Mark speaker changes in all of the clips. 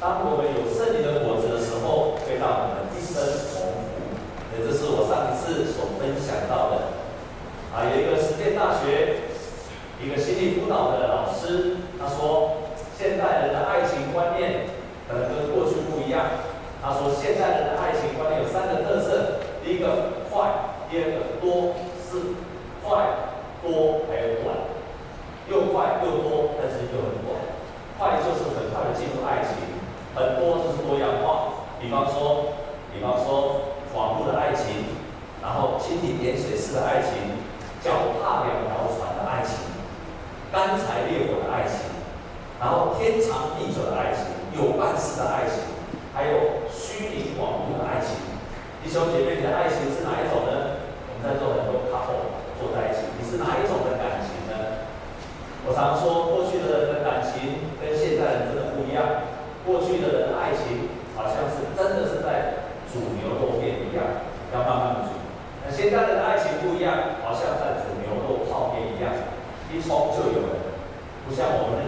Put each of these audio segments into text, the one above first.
Speaker 1: tamanho 不像我们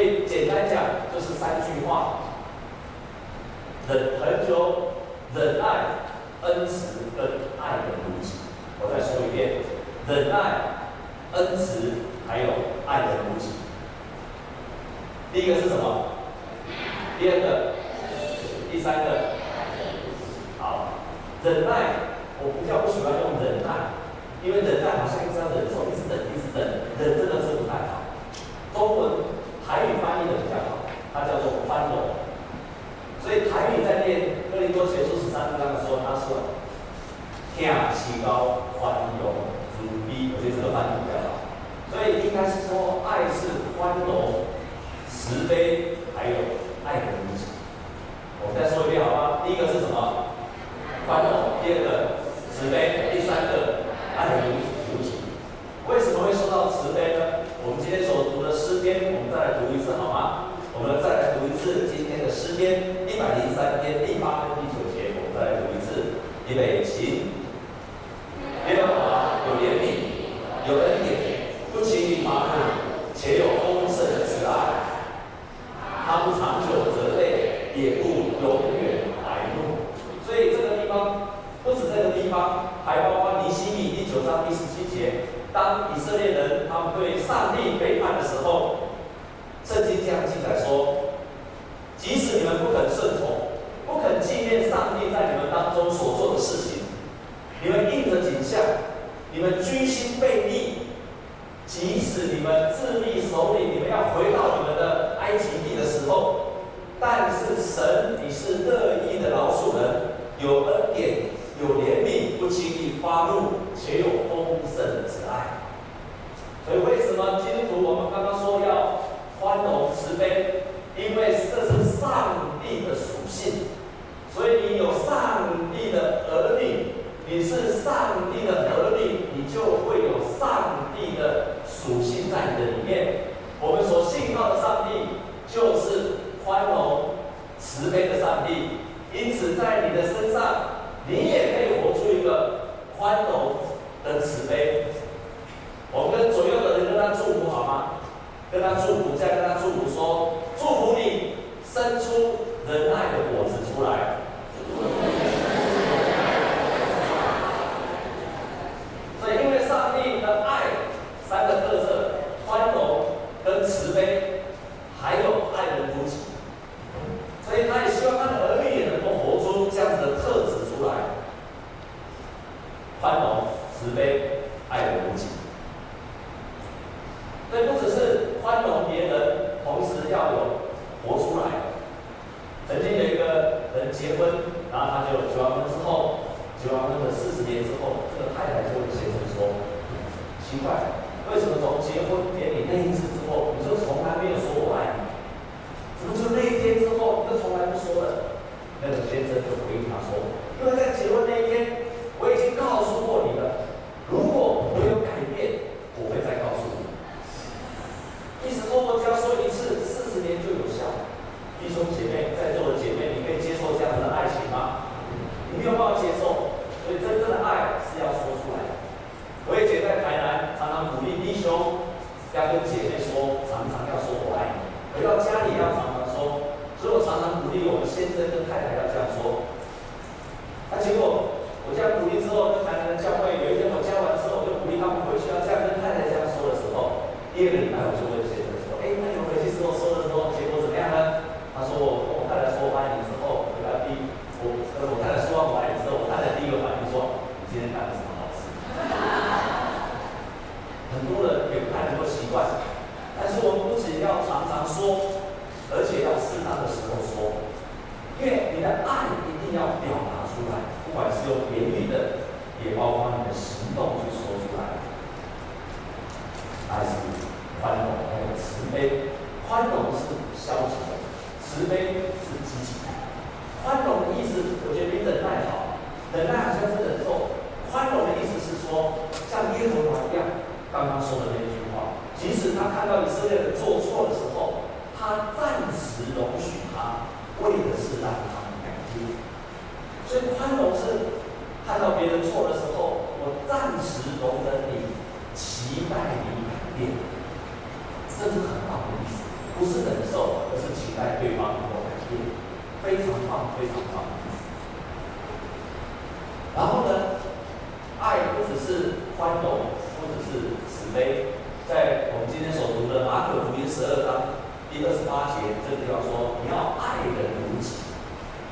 Speaker 1: 以简单讲就是三句话：忍很久，忍耐，恩慈跟爱的如己。我再说一遍：忍耐、恩慈还有爱的如己。第一个是什么？第二个？第三个？好，忍耐，我比较不喜欢用忍耐，因为忍耐好像一直要忍受，一直忍，一直忍，忍真的是不太好。中文台语翻译的比较好，它叫做宽容，所以台语在念柯林多学书十三章的时候，它是天啊，起高，宽容，慈悲，我觉得这个翻译比较好，所以应该是说爱是宽容、慈悲，还有爱的我们再说一遍好吗？第一个是什么？宽容，第二个慈悲，第三个爱的有情。为什么会说到慈悲呢？我们今天所读的诗篇我们再来读一次好吗？我们再来读一次今天的诗篇一百零三篇第八跟第九节我们再来读一次预备起。你是上奇怪，为什么从结婚典礼那一次之后，你就从来没有说我爱你？怎么就那一天之后就从来不说了？那个先生就回应他说：“因为在结婚那一天。”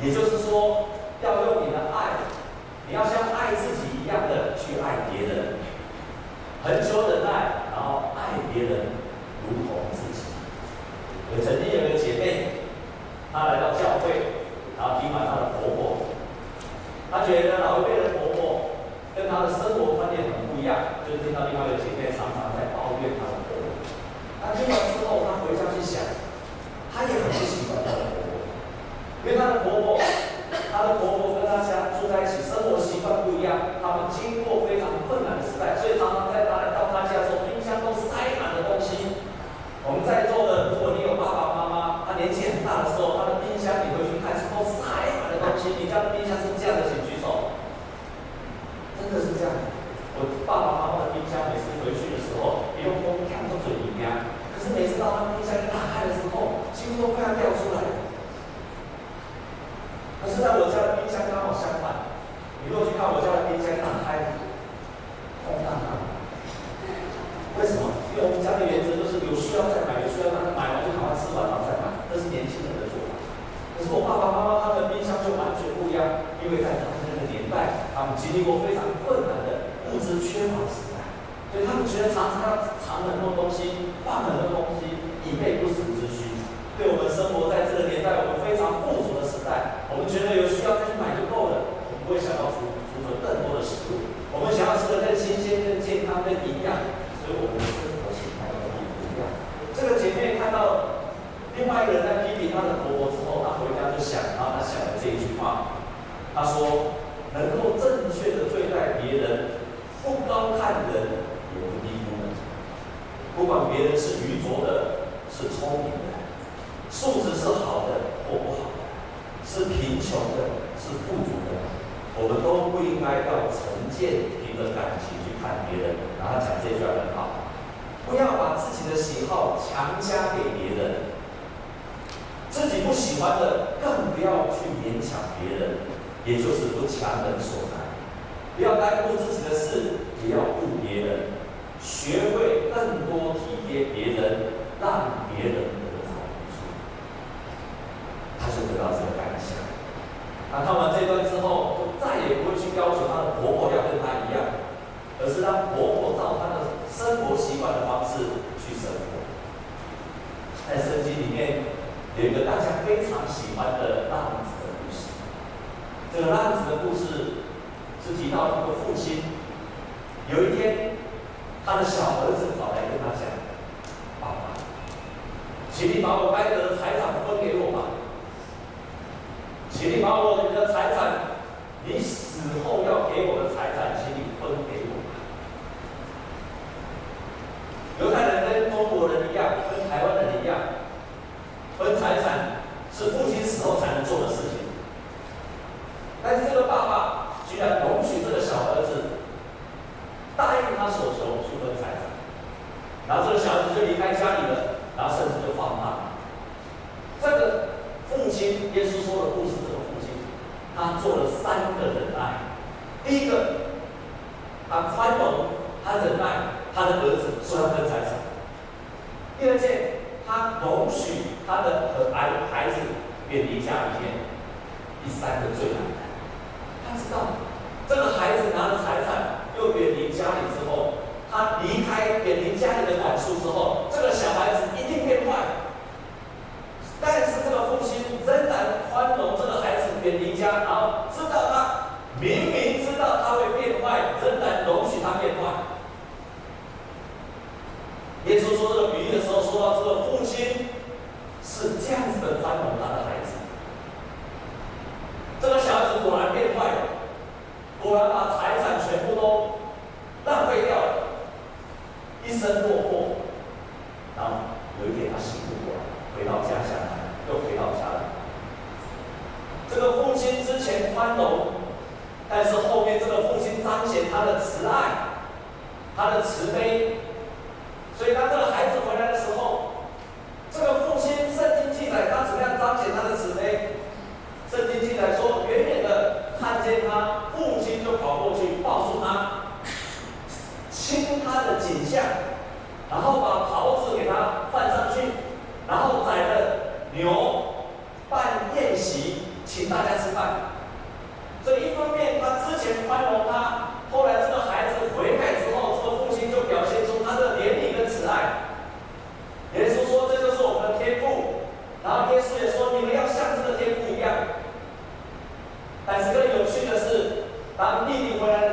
Speaker 1: 也就是说要用你的爱你要像爱自己一样的去爱别人恒久忍耐然后爱别人。这句话很好不要把自己的喜好强加给别人自己不喜欢的更不要去勉强别人也就是不强人所难不要耽误自己的事也要顾别人学会更多体贴别人让别人得到他就得到这个感想他看完这段之后就再也不会去要求他的婆婆要跟而是让婆婆照她的生活习惯的方式去生活。在圣经里面有一个大家非常喜欢的浪子的故事，这个浪子的故事是提到一个父亲，有一天他的小儿子跑来跟他讲：“爸爸，请你把我该得的财产分给我吧，请你把我的财产，你死后要给我的财产，请。” Belum. 突然把财。咱们弟弟回来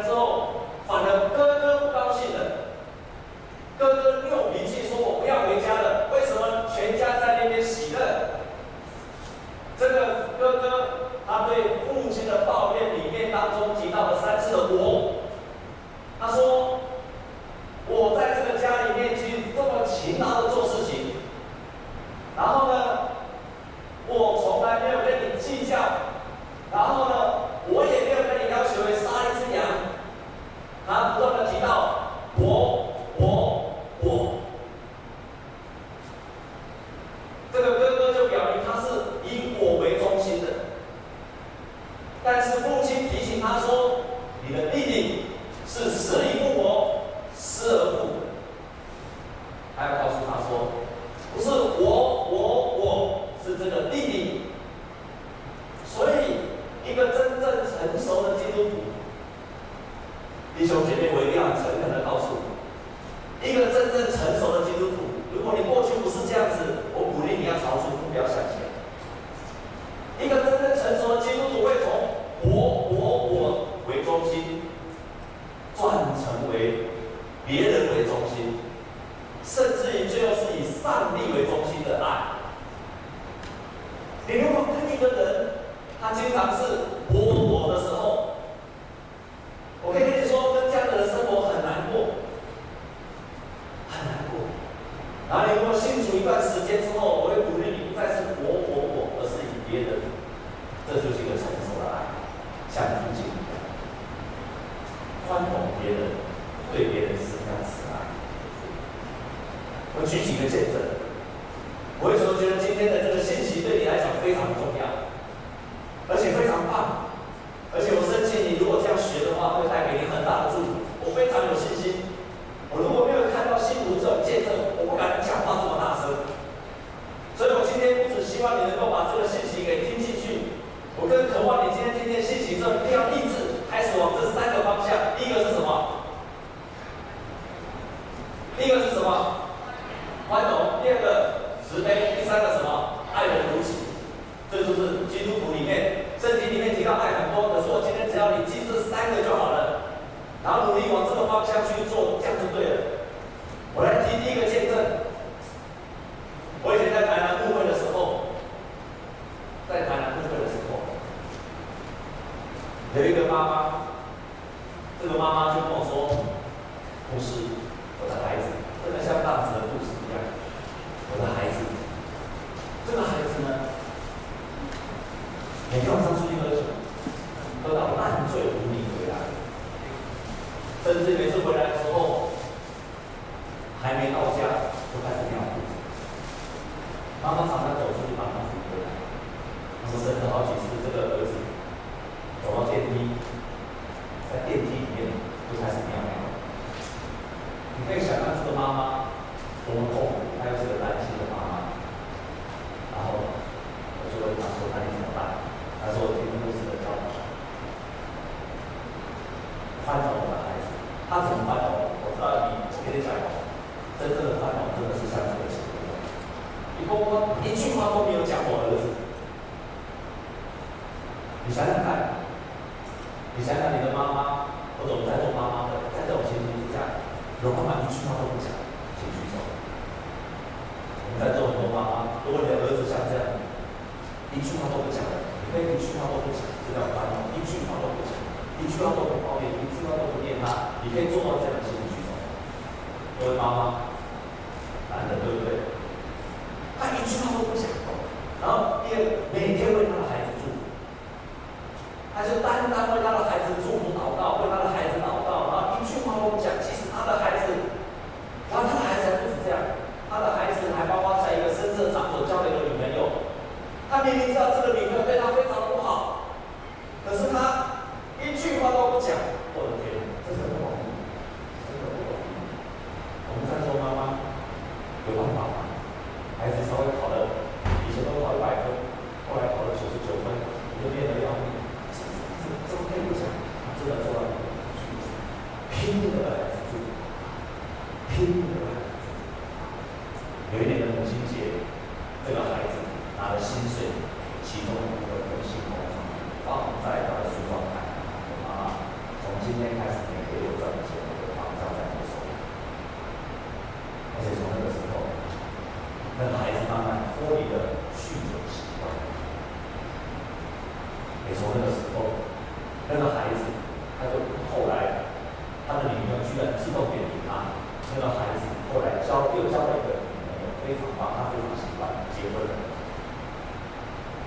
Speaker 1: 生了孩子，后来交又交了一个女朋友，非常棒，他非常喜欢结婚了。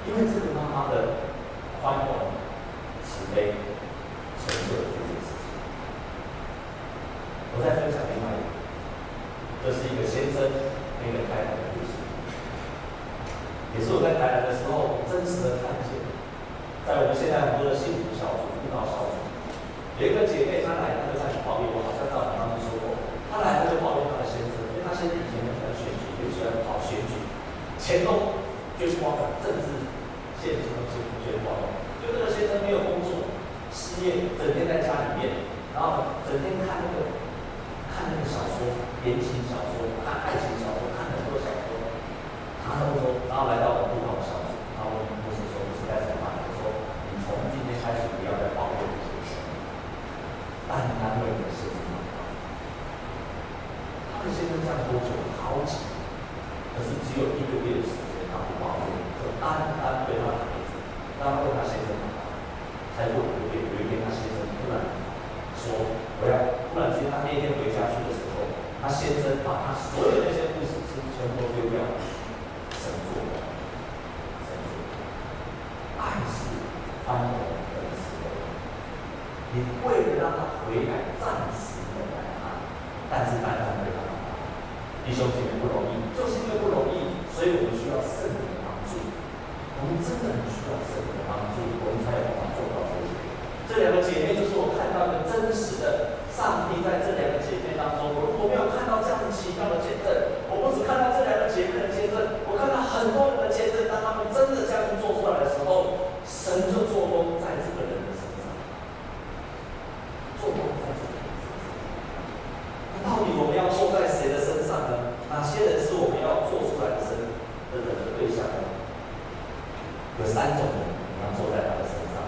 Speaker 1: 因为这个妈妈的宽容、慈悲、成就这件事情。我再分享另外一个，这是一个先生跟一个太太的故事，也是我在台南的时候真实的看见，在我们现在很多的幸福。可是只有一个月的时间，他不保复，就单单对他的孩子，然后他先生，才过一个月，有一天他先生突然说我要，突然之间他那天回家去的时候，他先生把他所有那些故事书全部丢掉，神作，神作，爱是翻红的石头，你为了让他回来，暂时的来，但是单单对他，弟兄姐妹。有三种人，你要坐在他的身上。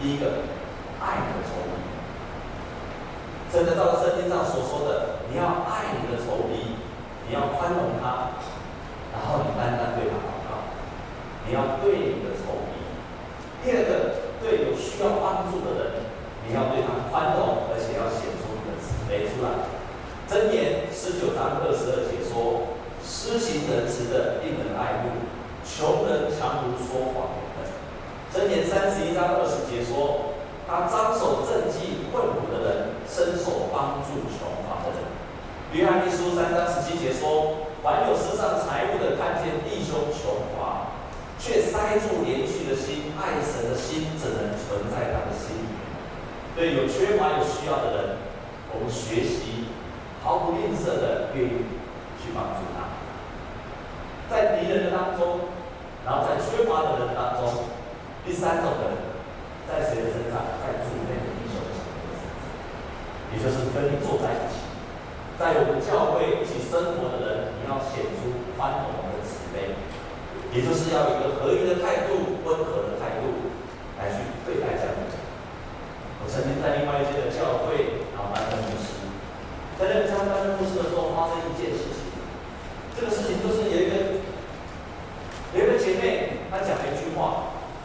Speaker 1: 第一个，爱你的仇敌。真的照着圣经上所说的，你要爱你的仇敌，你要宽容他，然后你单单对他祷告。你要对你的仇敌。第二个，对有需要帮助的人，你要对他宽容，而且要显出你的慈悲出来。箴言十九章二十二节说：施行仁慈的，令人爱慕。穷人强如说谎人，箴言三十一章二十节说，他张手赈济困苦的人，伸手帮助穷乏的人。约翰一书三章十七节说，凡有世上财物的，看见弟兄穷乏，却塞住怜恤的心，爱神的心只能存在他的心里面。对有缺乏有需要的人，我们学习毫不吝啬的愿意去帮助他。在敌人的当中，然后在缺乏的人当中，第三种人，在谁的身上？在主内的弟兄身上，也就是跟你坐在一起，在我们教会一起生活的人，你要显出宽容和慈悲，也就是要一个合一的态度、温和的态度来去对待这样的人。我曾经在另外一间的教会，然后担任牧师，在那个教会担任牧师的时候，发生一件事情。这个事情就是有一个有一个姐妹，她讲了一句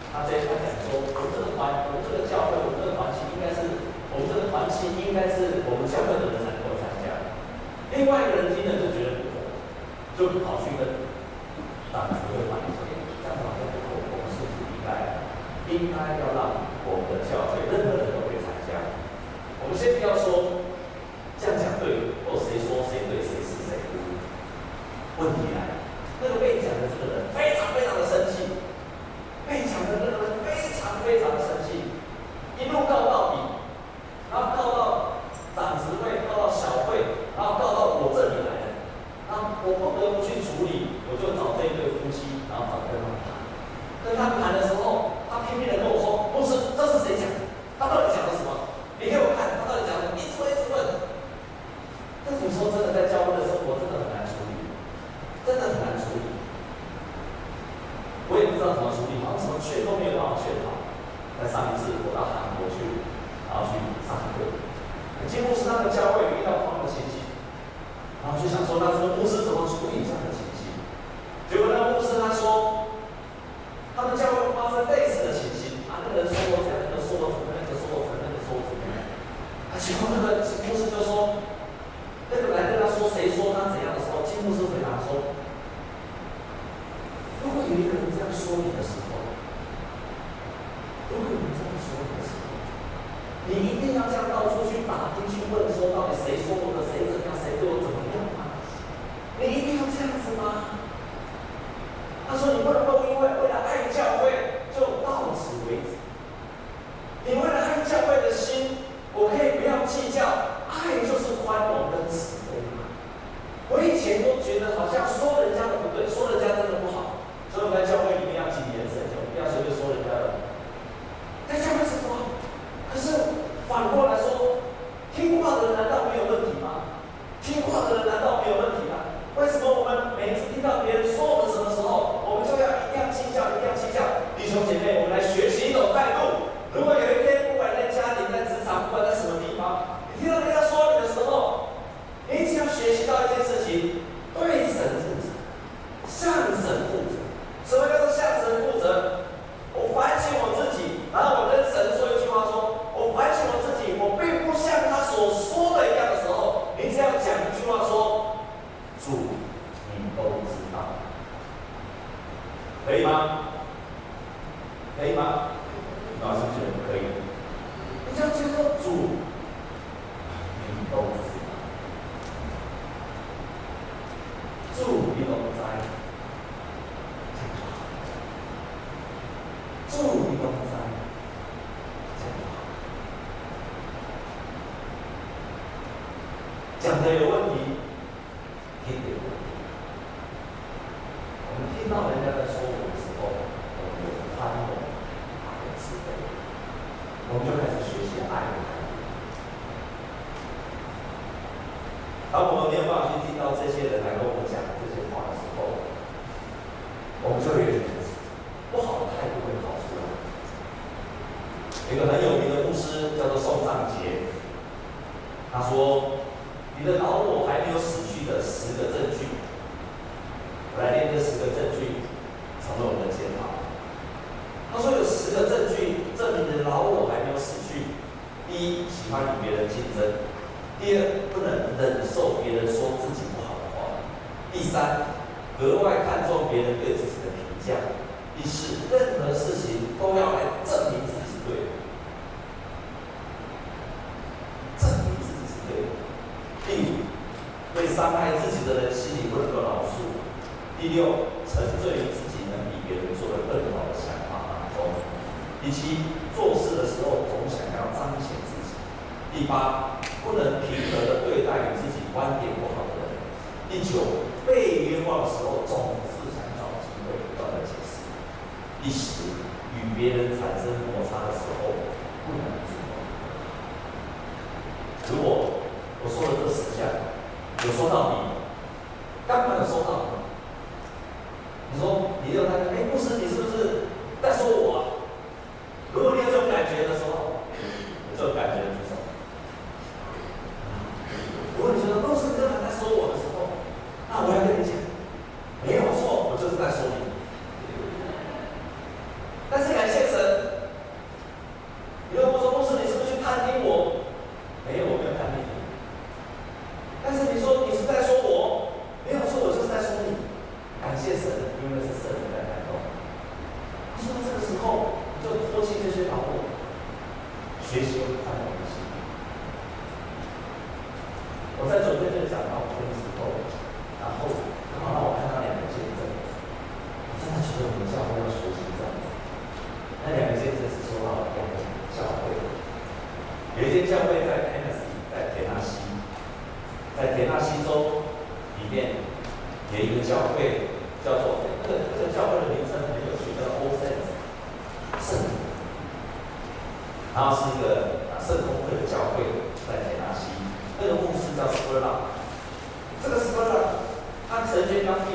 Speaker 1: 他，在他讲说，我们这个团，我们这个教会，我们这个团契应该是，我们这个团契应该是我们教会的人才能够参加。另外一个人听了就觉得不妥，就跑去跟长执会反映说，这样好像不妥，我们是不是应该应该要让我们的教会可以吗？老师觉。参与别人竞争；第二，不能忍受别人说自己不好的话；第三，格外看重别人对自己的评价；第四，任何事情都要来证明自己是对的，证明自己是对的；第五，会伤害自己的人心里不能够饶恕；第六，沉醉于自己能比别人做的更好的想法当中；第七。如果你觉得都是哥们在说我的时候那我要跟你讲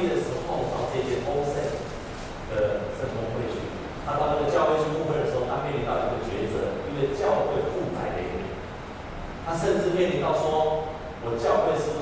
Speaker 1: 的时候到这些欧塞的圣公会去，他到那个教会去聚会的时候，他面临到一个抉择，因为教会负债的一面，他甚至面临到说，我教会是。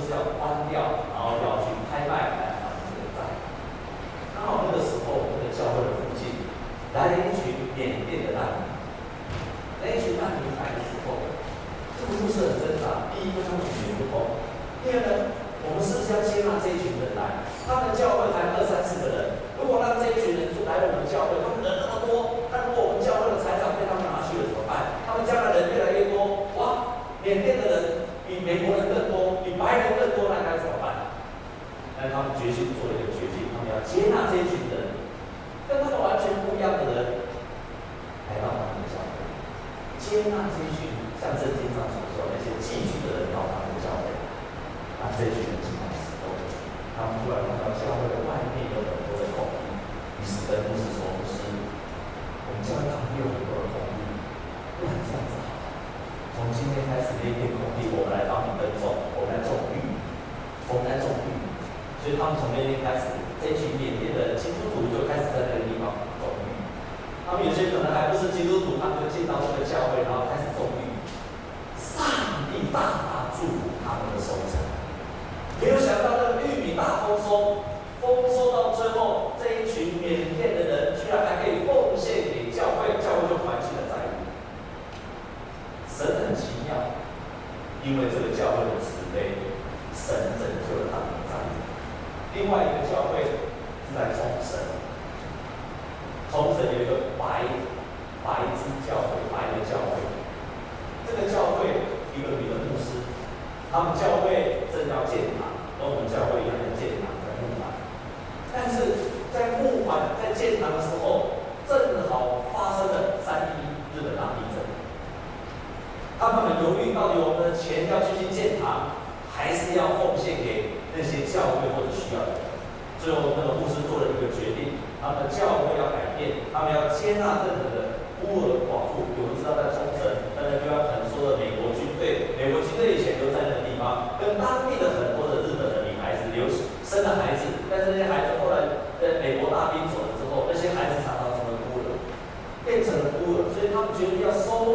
Speaker 1: 今天开始，那片空地，我们来帮你耕种，我们来种玉米，我们来种玉米。所以他们从那天开始，这群缅甸的基督徒就开始在那个地方种玉米。他们有些可能还不是基督徒，他们就进到这个教会，然后开始种玉米。上帝大大祝福他们的收成，没有想到那个玉米大丰收，丰收到最后，这一群缅甸。因为这个教会的慈悲神拯救了他们的战另外一个教会是在从他们很犹豫，到底我们的钱要去建堂，还是要奉献给那些教会或者需要的人？最后，那个牧师做了一个决定，他们的教会要改变，他们要接纳任何的孤儿寡妇。有人知道在冲绳，大家就要很说的美国军队，美国军队以前都在那个地方，跟当地的很多的日本的女孩子留生了孩子，但是那些孩子后来在美国大兵走了之后，那些孩子常常成了孤儿，变成了孤儿，所以他们决定要收。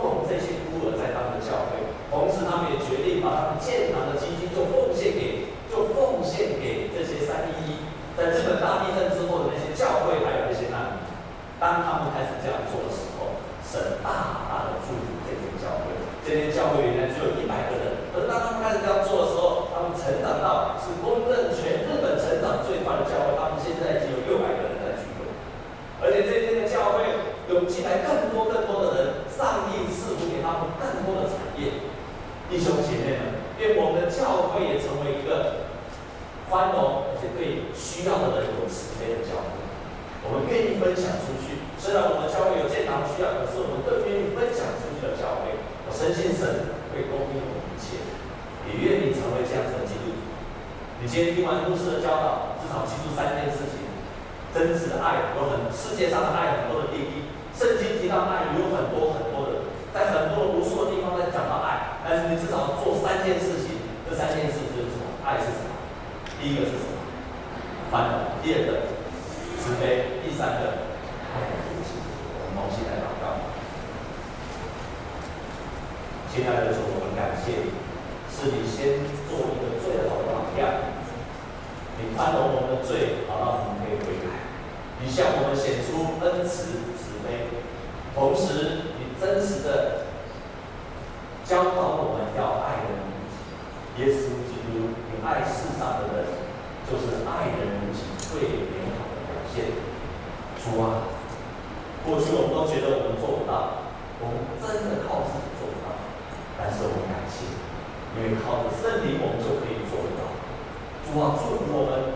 Speaker 1: 会也成为一个宽容而且对需要的人有慈悲的教会。我们愿意分享出去，虽然我们教会有建堂需要，可是我们更愿意分享出去的教会。我深信神会供应我们一切，也愿意成为这样子的基督徒。你今天听完牧师的教导，至少记住三件事情：真实的爱有很，世界上的爱很多的定义，圣经提到爱有很多的，在很多无数的地方在讲到爱。但是你至少做三件事情，这三件事就是什么？爱是什么？第一个是什么？宽容。第二个慈悲。第三个爱的福气。我们同心来祷告。亲爱的主，我们感谢你，是你先做一个最好的榜样。你宽容我们的罪，好让我们可以回来。你向我们显出恩慈慈悲，同时你真实的。教导我们要爱人如己，耶稣基督，爱世上的人，就是爱人如己最美好的表现。主啊，过去我们都觉得我们做不到，我们真的靠自己做不到，但是我们感谢，因为靠着圣灵，我们就可以做得到。主啊，祝福我们